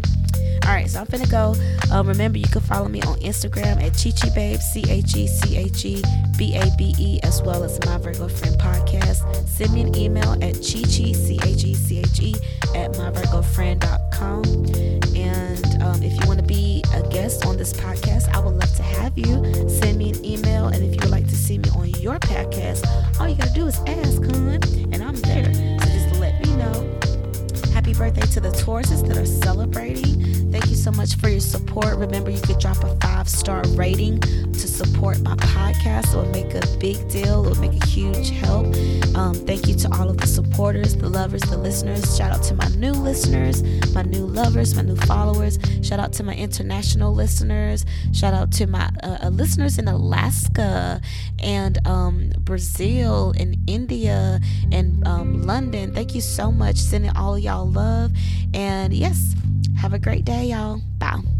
All right, so I'm finna go. Um, remember, you can follow me on Instagram at Cheche Babe, C H E C H E B A B E, as well as my Virgo Friend podcast. Send me an email at Cheche, C H E C H E, at myvirgofriend.com. And um, if you want to be a guest on this podcast, I would love to have you. Send me an email. And if you would like to see me on your podcast, all you got to do is ask, hun, and I'm there. So just let me know. Happy birthday to the Tauruses that are celebrating. Thank you so much for your support. Remember, you could drop a five star rating to support my podcast. It will make a big deal, it would make a huge help. Um, thank you to all of the supporters, the lovers, the listeners. Shout out to my new listeners, my new lovers, my new followers. Shout out to my international listeners. Shout out to my uh, uh listeners in Alaska and um, Brazil and India and um, London. Thank you so much. Sending all y'all love. And yes, have a great day, y'all. Bye.